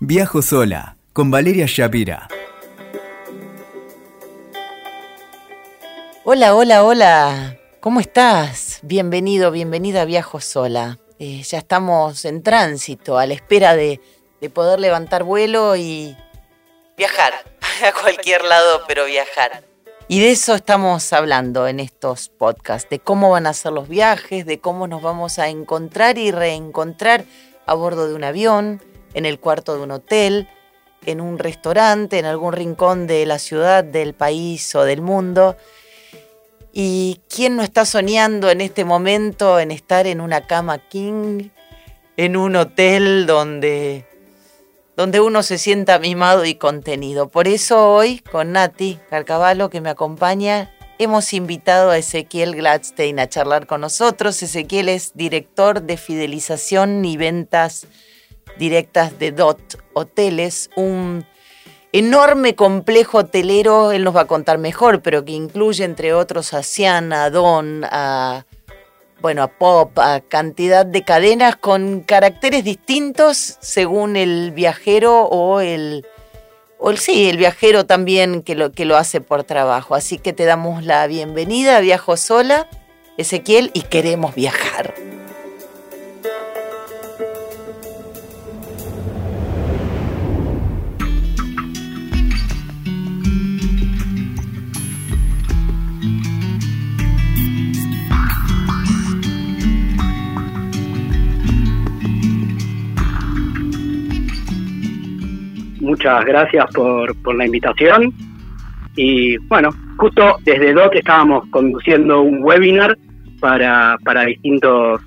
Viajo sola con Valeria Shapira. Hola, hola, hola. ¿Cómo estás? Bienvenido, bienvenida a Viajo sola. Eh, ya estamos en tránsito, a la espera de, de poder levantar vuelo y viajar a cualquier lado, pero viajar. Y de eso estamos hablando en estos podcasts, de cómo van a ser los viajes, de cómo nos vamos a encontrar y reencontrar a bordo de un avión, en el cuarto de un hotel, en un restaurante, en algún rincón de la ciudad, del país o del mundo. ¿Y quién no está soñando en este momento en estar en una cama king, en un hotel donde donde uno se sienta mimado y contenido. Por eso hoy, con Nati Carcavalo, que me acompaña, hemos invitado a Ezequiel Gladstein a charlar con nosotros. Ezequiel es director de fidelización y ventas directas de DOT Hoteles, un enorme complejo hotelero, él nos va a contar mejor, pero que incluye entre otros a Ciana, a Don, a bueno, a pop, a cantidad de cadenas con caracteres distintos según el viajero o el, o el sí, el viajero también que lo, que lo hace por trabajo. Así que te damos la bienvenida Viajo Sola, Ezequiel, y queremos viajar. Muchas gracias por, por la invitación. Y bueno, justo desde DOT estábamos conduciendo un webinar para, para distintos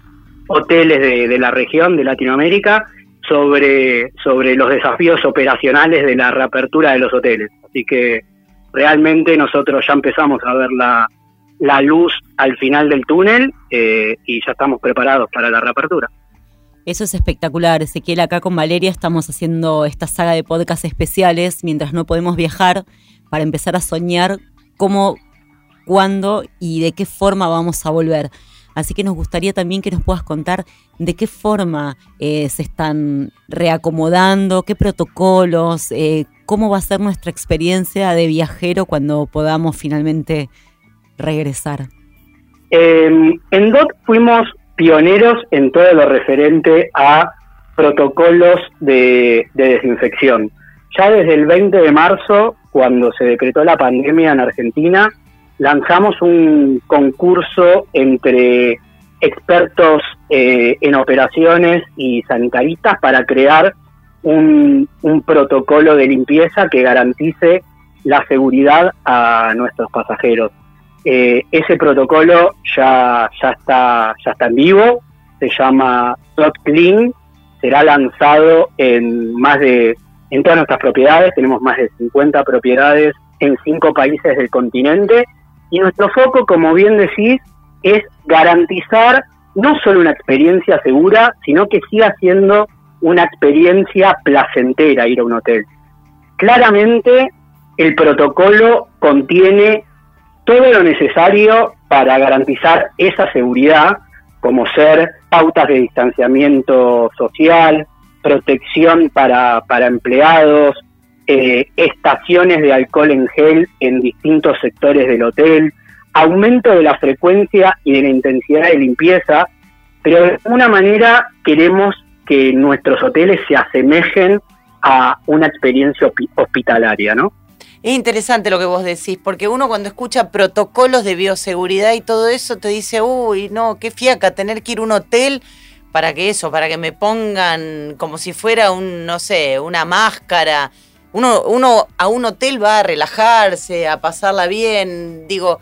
hoteles de, de, la región, de Latinoamérica, sobre, sobre los desafíos operacionales de la reapertura de los hoteles. Así que realmente nosotros ya empezamos a ver la, la luz al final del túnel eh, y ya estamos preparados para la reapertura. Eso es espectacular, Ezequiel. Acá con Valeria estamos haciendo esta saga de podcast especiales mientras no podemos viajar para empezar a soñar cómo, cuándo y de qué forma vamos a volver. Así que nos gustaría también que nos puedas contar de qué forma eh, se están reacomodando, qué protocolos, eh, cómo va a ser nuestra experiencia de viajero cuando podamos finalmente regresar. Eh, en DOT fuimos pioneros en todo lo referente a protocolos de, desinfección. Ya desde el 20 de marzo, cuando se decretó la pandemia en Argentina, lanzamos un concurso entre expertos eh, en operaciones y sanitaristas para crear un, un, protocolo de limpieza que garantice la seguridad a nuestros pasajeros. Eh, ese protocolo ya, ya, está, ya está en vivo, se llama Dot Clean, será lanzado en más de, en todas nuestras propiedades, tenemos más de 50 propiedades en cinco países del continente, y nuestro foco, como bien decís, es garantizar no solo una experiencia segura, sino que siga siendo una experiencia placentera ir a un hotel. Claramente el protocolo contiene todo lo necesario para garantizar esa seguridad, como ser pautas de distanciamiento social, protección para, para empleados, eh, estaciones de alcohol en gel en distintos sectores del hotel, aumento de la frecuencia y de la intensidad de limpieza, pero de alguna manera queremos que nuestros hoteles se asemejen a una experiencia hospitalaria, ¿no? Es interesante lo que vos decís, porque uno cuando escucha protocolos de bioseguridad y todo eso te dice, uy, no, qué fiaca tener que ir a un hotel para que eso, para que me pongan como si fuera un, no sé, una máscara. Uno, uno a un hotel va a relajarse, a pasarla bien, digo,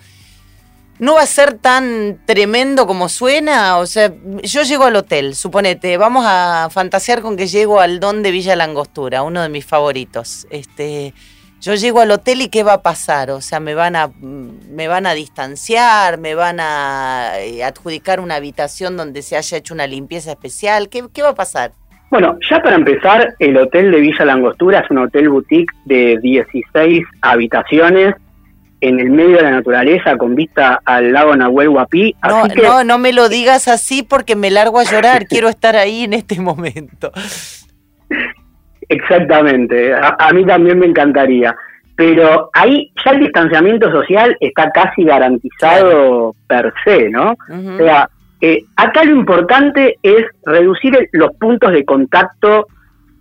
no va a ser tan tremendo como suena. O sea, yo llego al hotel, suponete, vamos a fantasear con que llego al Don de Villa Langostura, uno de mis favoritos. Este yo llego al hotel y qué va a pasar, o sea, me van a me van a distanciar, me van a eh, adjudicar una habitación donde se haya hecho una limpieza especial, ¿qué, qué va a pasar? Bueno, ya para empezar, el hotel de Villa Langostura es un hotel boutique de 16 habitaciones en el medio de la naturaleza con vista al lago Nahuel Huapi. No, no, no me lo digas así porque me largo a llorar, quiero estar ahí en este momento. Exactamente, a, mí también me encantaría. Pero ahí ya el distanciamiento social está casi garantizado per se, ¿no? O sea, eh, acá lo importante es reducir los puntos de contacto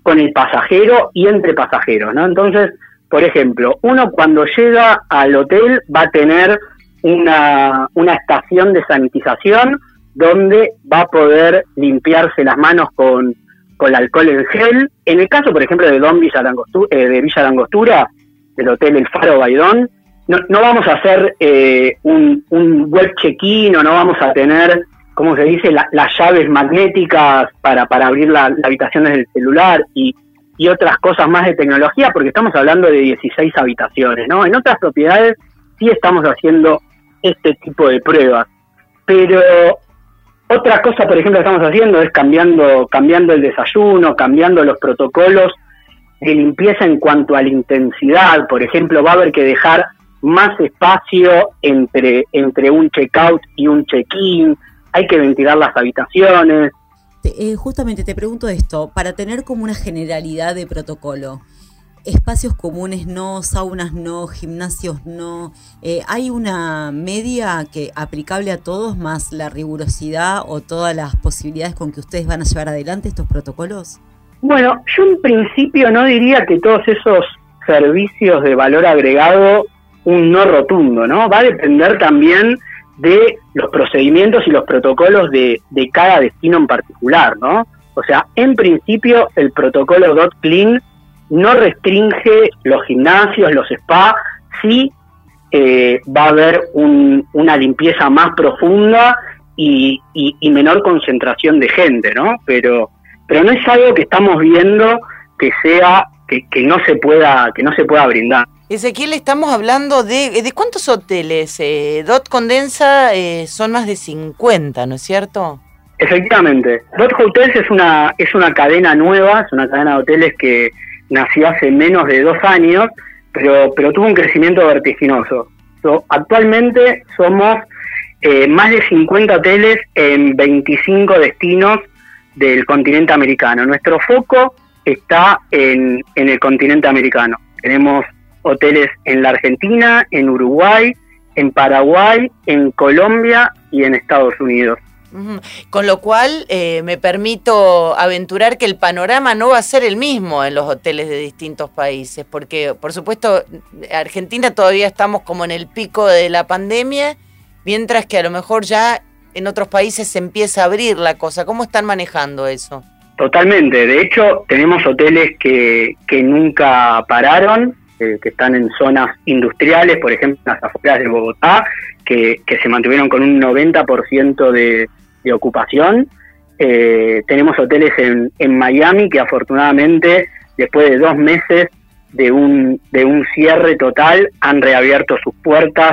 con el pasajero y entre pasajeros, ¿no? Entonces, por ejemplo, uno cuando llega al hotel va a tener una, una estación de sanitización donde va a poder limpiarse las manos con, con alcohol en gel. En el caso, por ejemplo, de Don Villa eh, de Villa Langostura, del Hotel El Faro Baidón, no, no vamos a hacer eh, un, web check-in o no vamos a tener, como se dice, las llaves magnéticas para, abrir la, habitación desde el celular y, y otras cosas más de tecnología, porque estamos hablando de 16 habitaciones, ¿no? En otras propiedades sí estamos haciendo este tipo de pruebas, pero otra cosa, por ejemplo, que estamos haciendo es cambiando, cambiando el desayuno, cambiando los protocolos de limpieza en cuanto a la intensidad. Por ejemplo, va a haber que dejar más espacio entre, entre un check-out y un check-in, hay que ventilar las habitaciones. Eh, justamente te pregunto esto, para tener como una generalidad de protocolo, espacios comunes no, saunas no, gimnasios no. Eh, ¿Hay una media que aplicable a todos más la rigurosidad o todas las posibilidades con que ustedes van a llevar adelante estos protocolos? Bueno, yo en principio no diría que todos esos servicios de valor agregado un no rotundo, ¿no? Va a depender también de los procedimientos y los protocolos de, de cada destino en particular, ¿no? O sea, en principio el protocolo Dot Clean no restringe los gimnasios, los spas, sí eh, va a haber una limpieza más profunda y, menor concentración de gente, ¿no? Pero, pero no es algo que estamos viendo que sea que, no se pueda que no se pueda brindar. Ezequiel, estamos hablando de, ¿de cuántos hoteles? Eh, Dot Condensa eh, son más de 50, ¿no es cierto? Efectivamente. Dot Hotels es una, es una cadena nueva, es una cadena de hoteles que, nació hace menos de dos años, pero, pero tuvo un crecimiento vertiginoso. actualmente somos eh, más de 50 hoteles en 25 destinos del continente americano. Nuestro foco está en, en el continente americano. Tenemos hoteles en la Argentina, en Uruguay, en Paraguay, en Colombia y en Estados Unidos. Con lo cual eh, me permito aventurar que el panorama no va a ser el mismo en los hoteles de distintos países, porque por supuesto Argentina todavía estamos como en el pico de la pandemia, mientras que a lo mejor ya en otros países se empieza a abrir la cosa. ¿Cómo están manejando eso? Totalmente, de hecho tenemos hoteles que, que nunca pararon, eh, que están en zonas industriales, por ejemplo las afueras de Bogotá, que, se mantuvieron con un 90% de, de ocupación. Eh, tenemos hoteles en, en Miami que afortunadamente después de dos meses de un, de un cierre total han reabierto sus puertas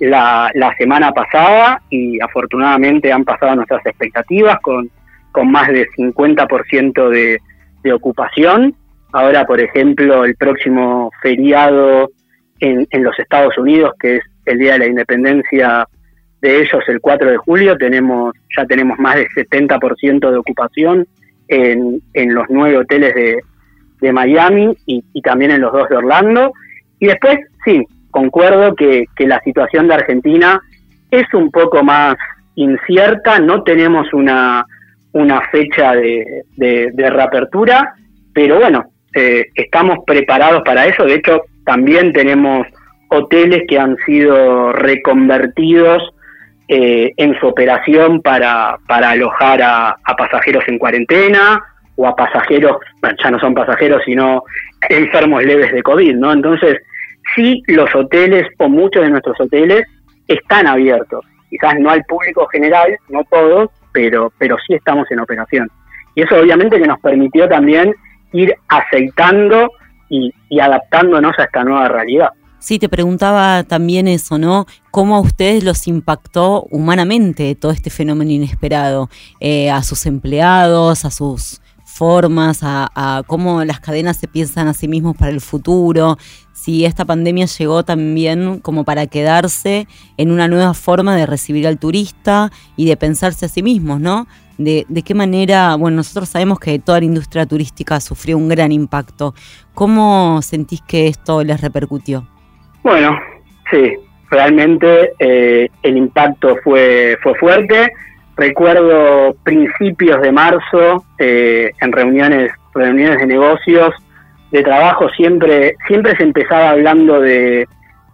la, la semana pasada y afortunadamente han pasado nuestras expectativas con, con más de 50% de, de ocupación. Ahora, por ejemplo, el próximo feriado en, en los Estados Unidos, que es el Día de la Independencia de ellos el 4 de julio tenemos ya tenemos más de 70% de ocupación en, en los nueve hoteles de, de Miami y, también en los dos de Orlando. Y después, sí, concuerdo que, que la situación de Argentina es un poco más incierta, no tenemos una, una fecha de, de, reapertura, pero bueno, eh, estamos preparados para eso. De hecho, también tenemos hoteles que han sido reconvertidos eh, en su operación para, para alojar a, pasajeros en cuarentena o a pasajeros, ya no son pasajeros, sino enfermos leves de COVID, ¿no? Entonces, sí, los hoteles o muchos de nuestros hoteles están abiertos. Quizás no al público general, no todos, pero, pero sí estamos en operación. Y eso obviamente que nos permitió también ir aceitando y adaptándonos a esta nueva realidad. Sí, te preguntaba también eso, ¿no? ¿Cómo a ustedes los impactó humanamente todo este fenómeno inesperado? Eh, a sus empleados, a sus formas, a, cómo las cadenas se piensan a sí mismos para el futuro, si esta pandemia llegó también como para quedarse en una nueva forma de recibir al turista y de pensarse a sí mismos, ¿no? de, de qué manera, bueno, nosotros sabemos que toda la industria turística sufrió un gran impacto. ¿Cómo sentís que esto les repercutió? Bueno, sí, realmente eh, el impacto fue, fue fuerte. Recuerdo principios de marzo eh, en reuniones, reuniones de negocios, de trabajo, siempre, siempre se empezaba hablando de,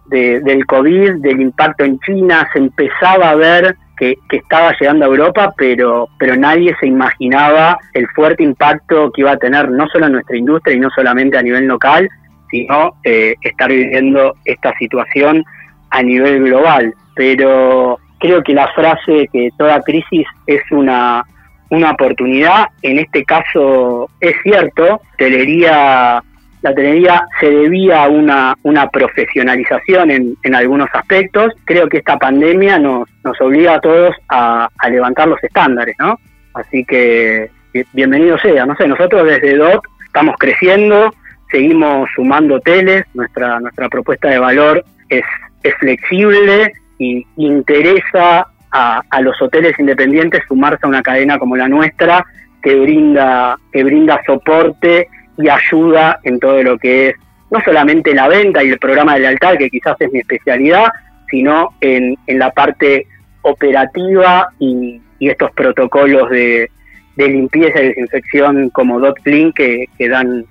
del COVID, del impacto en China, se empezaba a ver que, estaba llegando a Europa, pero, pero nadie se imaginaba el fuerte impacto que iba a tener no solo en nuestra industria y no solamente a nivel local, sino eh, estar viviendo esta situación a nivel global. Pero creo que la frase que toda crisis es una, una oportunidad, en este caso es cierto, telería la hotelería se debía a una, una profesionalización en, en, algunos aspectos. Creo que esta pandemia nos, nos obliga a todos a, a levantar los estándares, ¿no? Así que bienvenido sea. No sé, nosotros desde DOT estamos creciendo, seguimos sumando hoteles, nuestra, nuestra propuesta de valor es, es flexible y interesa a, a los hoteles independientes sumarse a una cadena como la nuestra que brinda, que brinda soporte y ayuda en todo lo que es no solamente la venta y el programa de lealtad, que quizás es mi especialidad, sino en, en la parte operativa y, estos protocolos de, limpieza y desinfección como Dot Clean que, que dan,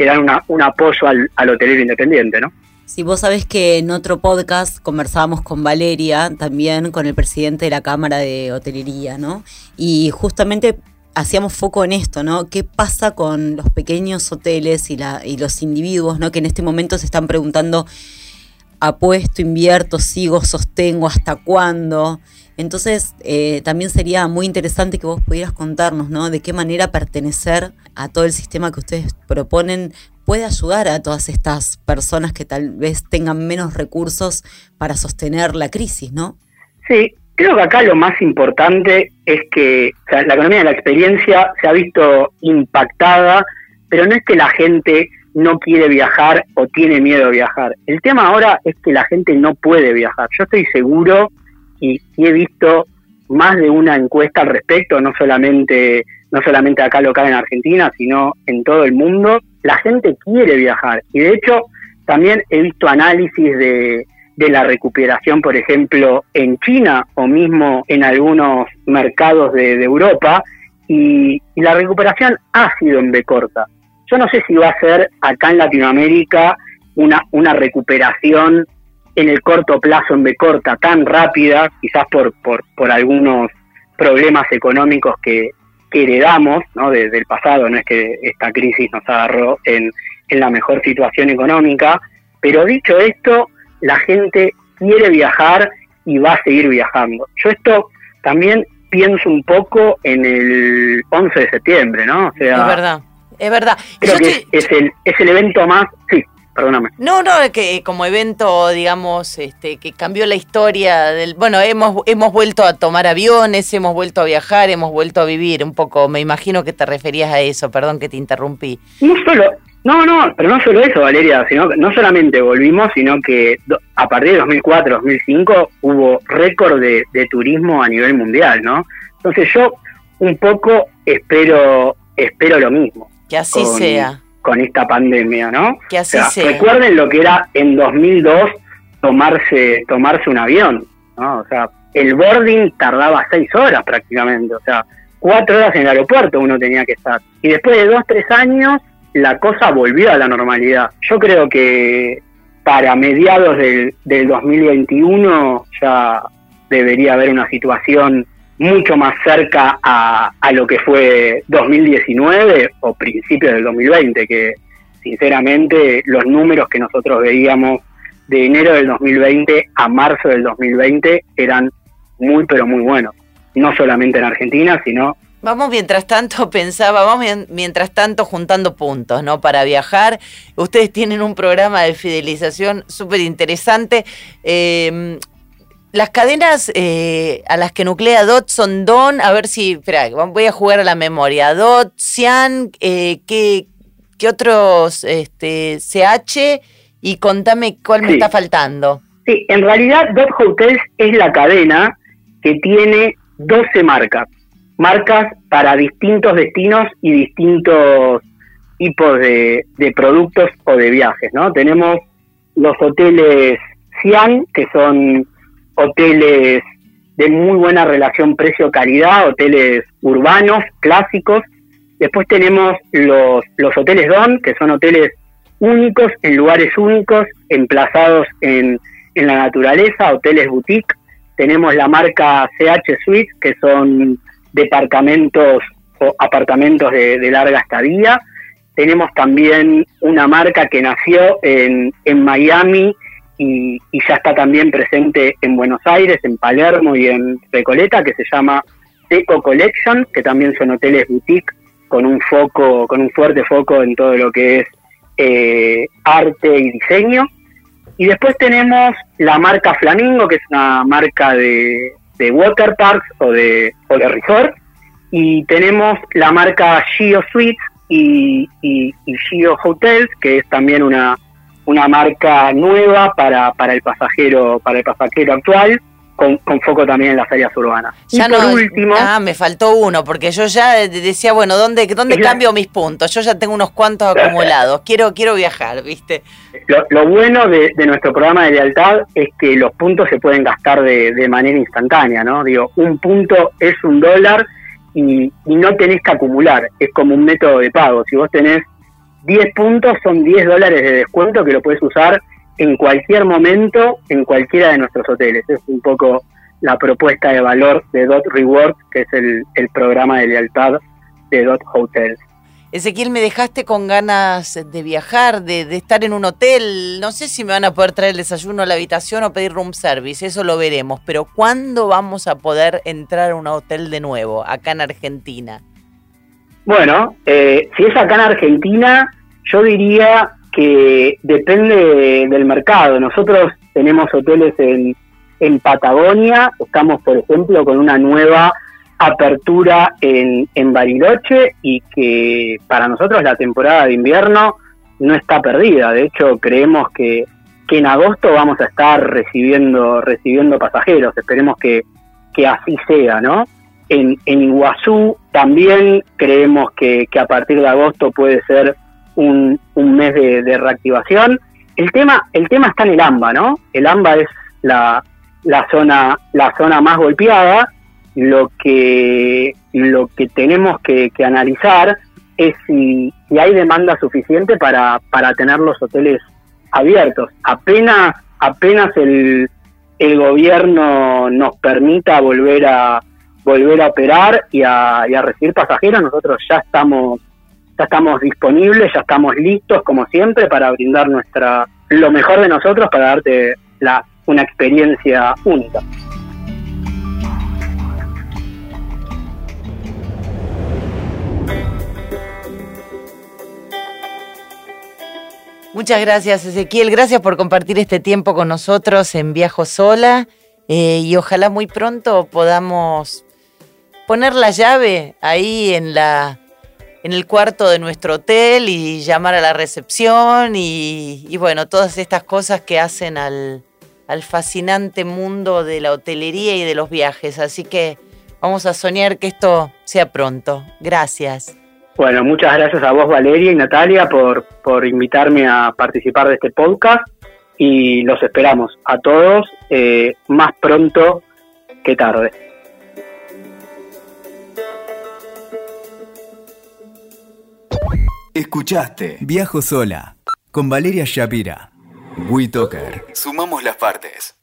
que dan un apoyo al, al hotelero independiente, ¿no? Si vos sabés que en otro podcast conversábamos con Valeria, también con el presidente de la Cámara de Hotelería, ¿no? Y justamente hacíamos foco en esto, ¿no? ¿Qué pasa con los pequeños hoteles y, y los individuos, ¿no? Que en este momento se están preguntando, apuesto, invierto, sigo, sostengo, hasta cuándo. Entonces, eh, también sería muy interesante que vos pudieras contarnos, ¿no? De qué manera pertenecer a todo el sistema que ustedes proponen puede ayudar a todas estas personas que tal vez tengan menos recursos para sostener la crisis, ¿no? Sí, Creo que acá lo más importante es que la economía de la experiencia se ha visto impactada, pero no es que la gente no quiere viajar o tiene miedo a viajar. El tema ahora es que la gente no puede viajar. Yo estoy seguro y, he visto más de una encuesta al respecto, no solamente no solamente acá local en Argentina, sino en todo el mundo. La gente quiere viajar y de hecho también he visto análisis de, de la recuperación, por ejemplo, en China o mismo en algunos mercados de, Europa, y, la recuperación ha sido en B corta. Yo no sé si va a ser acá en Latinoamérica una, una recuperación en el corto plazo en B corta tan rápida, quizás por, por, por algunos problemas económicos que, heredamos ¿no? desde el pasado, no es que esta crisis nos agarró en, en la mejor situación económica, pero dicho esto, la gente quiere viajar y va a seguir viajando. Yo esto también pienso un poco en el 11 de septiembre, ¿no? O sea, es verdad, es verdad. Creo que es, el, es el evento más, sí, perdóname. No, no, que como evento, digamos, este, que cambió la historia del, bueno, hemos, hemos vuelto a tomar aviones, hemos vuelto a viajar, hemos vuelto a vivir un poco, me imagino que te referías a eso, perdón que te interrumpí. No solo, no, no, pero no solo eso, Valeria, sino no solamente volvimos, sino que a partir de 2004-2005 hubo récord de, turismo a nivel mundial, ¿no? Entonces yo un poco espero espero lo mismo. Que así sea. Con esta pandemia, ¿no? Que así sea. Recuerden lo que era en 2002 tomarse tomarse un avión, ¿no? O sea, el boarding tardaba seis horas prácticamente, o sea, cuatro horas en el aeropuerto uno tenía que estar. Y después de dos, tres años la cosa volvió a la normalidad. Yo creo que para mediados del, del 2021 ya debería haber una situación mucho más cerca a, a, lo que fue 2019 o principios del 2020, que sinceramente los números que nosotros veíamos de enero del 2020 a marzo del 2020 eran muy pero muy buenos, no solamente en Argentina, sino Vamos mientras tanto, pensaba, vamos mientras tanto juntando puntos, ¿no? Para viajar. Ustedes tienen un programa de fidelización súper interesante. Em, las cadenas eh, a las que nuclea DOT son DON, a ver si, espera, voy a jugar a la memoria. DOT, CIAN, eh, ¿qué, otros este, CH? Y contame cuál me está faltando. Sí, en realidad DOT Hotels es la cadena que tiene 12 marcas. marcas para distintos destinos y distintos tipos de, de productos o de viajes, ¿no? Tenemos los hoteles Cian, que son hoteles de muy buena relación precio-calidad, hoteles urbanos, clásicos. Después tenemos los, los hoteles Don, que son hoteles únicos, en lugares únicos, emplazados en, en la naturaleza, hoteles boutique. Tenemos la marca CH Suites, que son departamentos o apartamentos de, larga estadía. Tenemos también una marca que nació en, en Miami y, ya está también presente en Buenos Aires, en Palermo y en Recoleta, que se llama Eco Collection, que también son hoteles boutique con un foco, con un fuerte foco en todo lo que es eh, arte y diseño. Y después tenemos la marca Flamingo, que es una marca de, de water parks o de, o resort. Y tenemos la marca Gio Suites y, y, y Gio Hotels, que es también una, una marca nueva para, para el pasajero para el pasajero actual con, con, foco también en las áreas urbanas. Ya y por no, último, ah, me faltó uno, porque yo ya decía, bueno, ¿dónde, dónde cambio mis puntos? Yo ya tengo unos cuantos acumulados, quiero, quiero viajar, ¿viste? Lo, lo bueno de, de, nuestro programa de lealtad es que los puntos se pueden gastar de, de manera instantánea, ¿no? Digo, un punto es un dólar y, y no tenés que acumular, es como un método de pago. Si vos tenés 10 puntos son 10 dólares de descuento que lo puedes usar en cualquier momento en cualquiera de nuestros hoteles. Es un poco la propuesta de valor de Dot Rewards, que es el, programa de lealtad de Dot Hotels. Ezequiel, me dejaste con ganas de viajar, de, de, estar en un hotel. No sé si me van a poder traer el desayuno a la habitación o pedir room service, eso lo veremos. Pero ¿cuándo vamos a poder entrar a un hotel de nuevo, acá en Argentina? Bueno, eh, si es acá en Argentina, yo diría que depende del mercado. Nosotros tenemos hoteles en, en Patagonia, estamos, por ejemplo, con una nueva apertura en, en Bariloche y que para nosotros la temporada de invierno no está perdida. De hecho, creemos que, que en agosto vamos a estar recibiendo, recibiendo pasajeros. Esperemos que, que así sea, ¿no? En, Iguazú también creemos que, que, a partir de agosto puede ser un, mes de, reactivación. El tema, el tema está en el AMBA, ¿no? El AMBA es la, la zona, la zona más golpeada. Lo que, lo que tenemos que, que analizar es si, si, hay demanda suficiente para, para tener los hoteles abiertos. Apenas, apenas el, el gobierno nos permita volver a volver a operar y a, recibir pasajeros, nosotros ya estamos ya estamos disponibles, ya estamos listos como siempre para brindar nuestra lo mejor de nosotros para darte la, una experiencia única. Muchas gracias Ezequiel, gracias por compartir este tiempo con nosotros en Viajo Sola eh, y ojalá muy pronto podamos poner la llave ahí en la en el cuarto de nuestro hotel y llamar a la recepción y, y bueno, todas estas cosas que hacen al, al, fascinante mundo de la hotelería y de los viajes. Así que vamos a soñar que esto sea pronto. Gracias. Bueno, muchas gracias a vos Valeria y Natalia por, por invitarme a participar de este podcast y los esperamos a todos eh, más pronto que tarde. Escuchaste Viajo Sola con Valeria Shapira. WeToker. Sumamos las partes.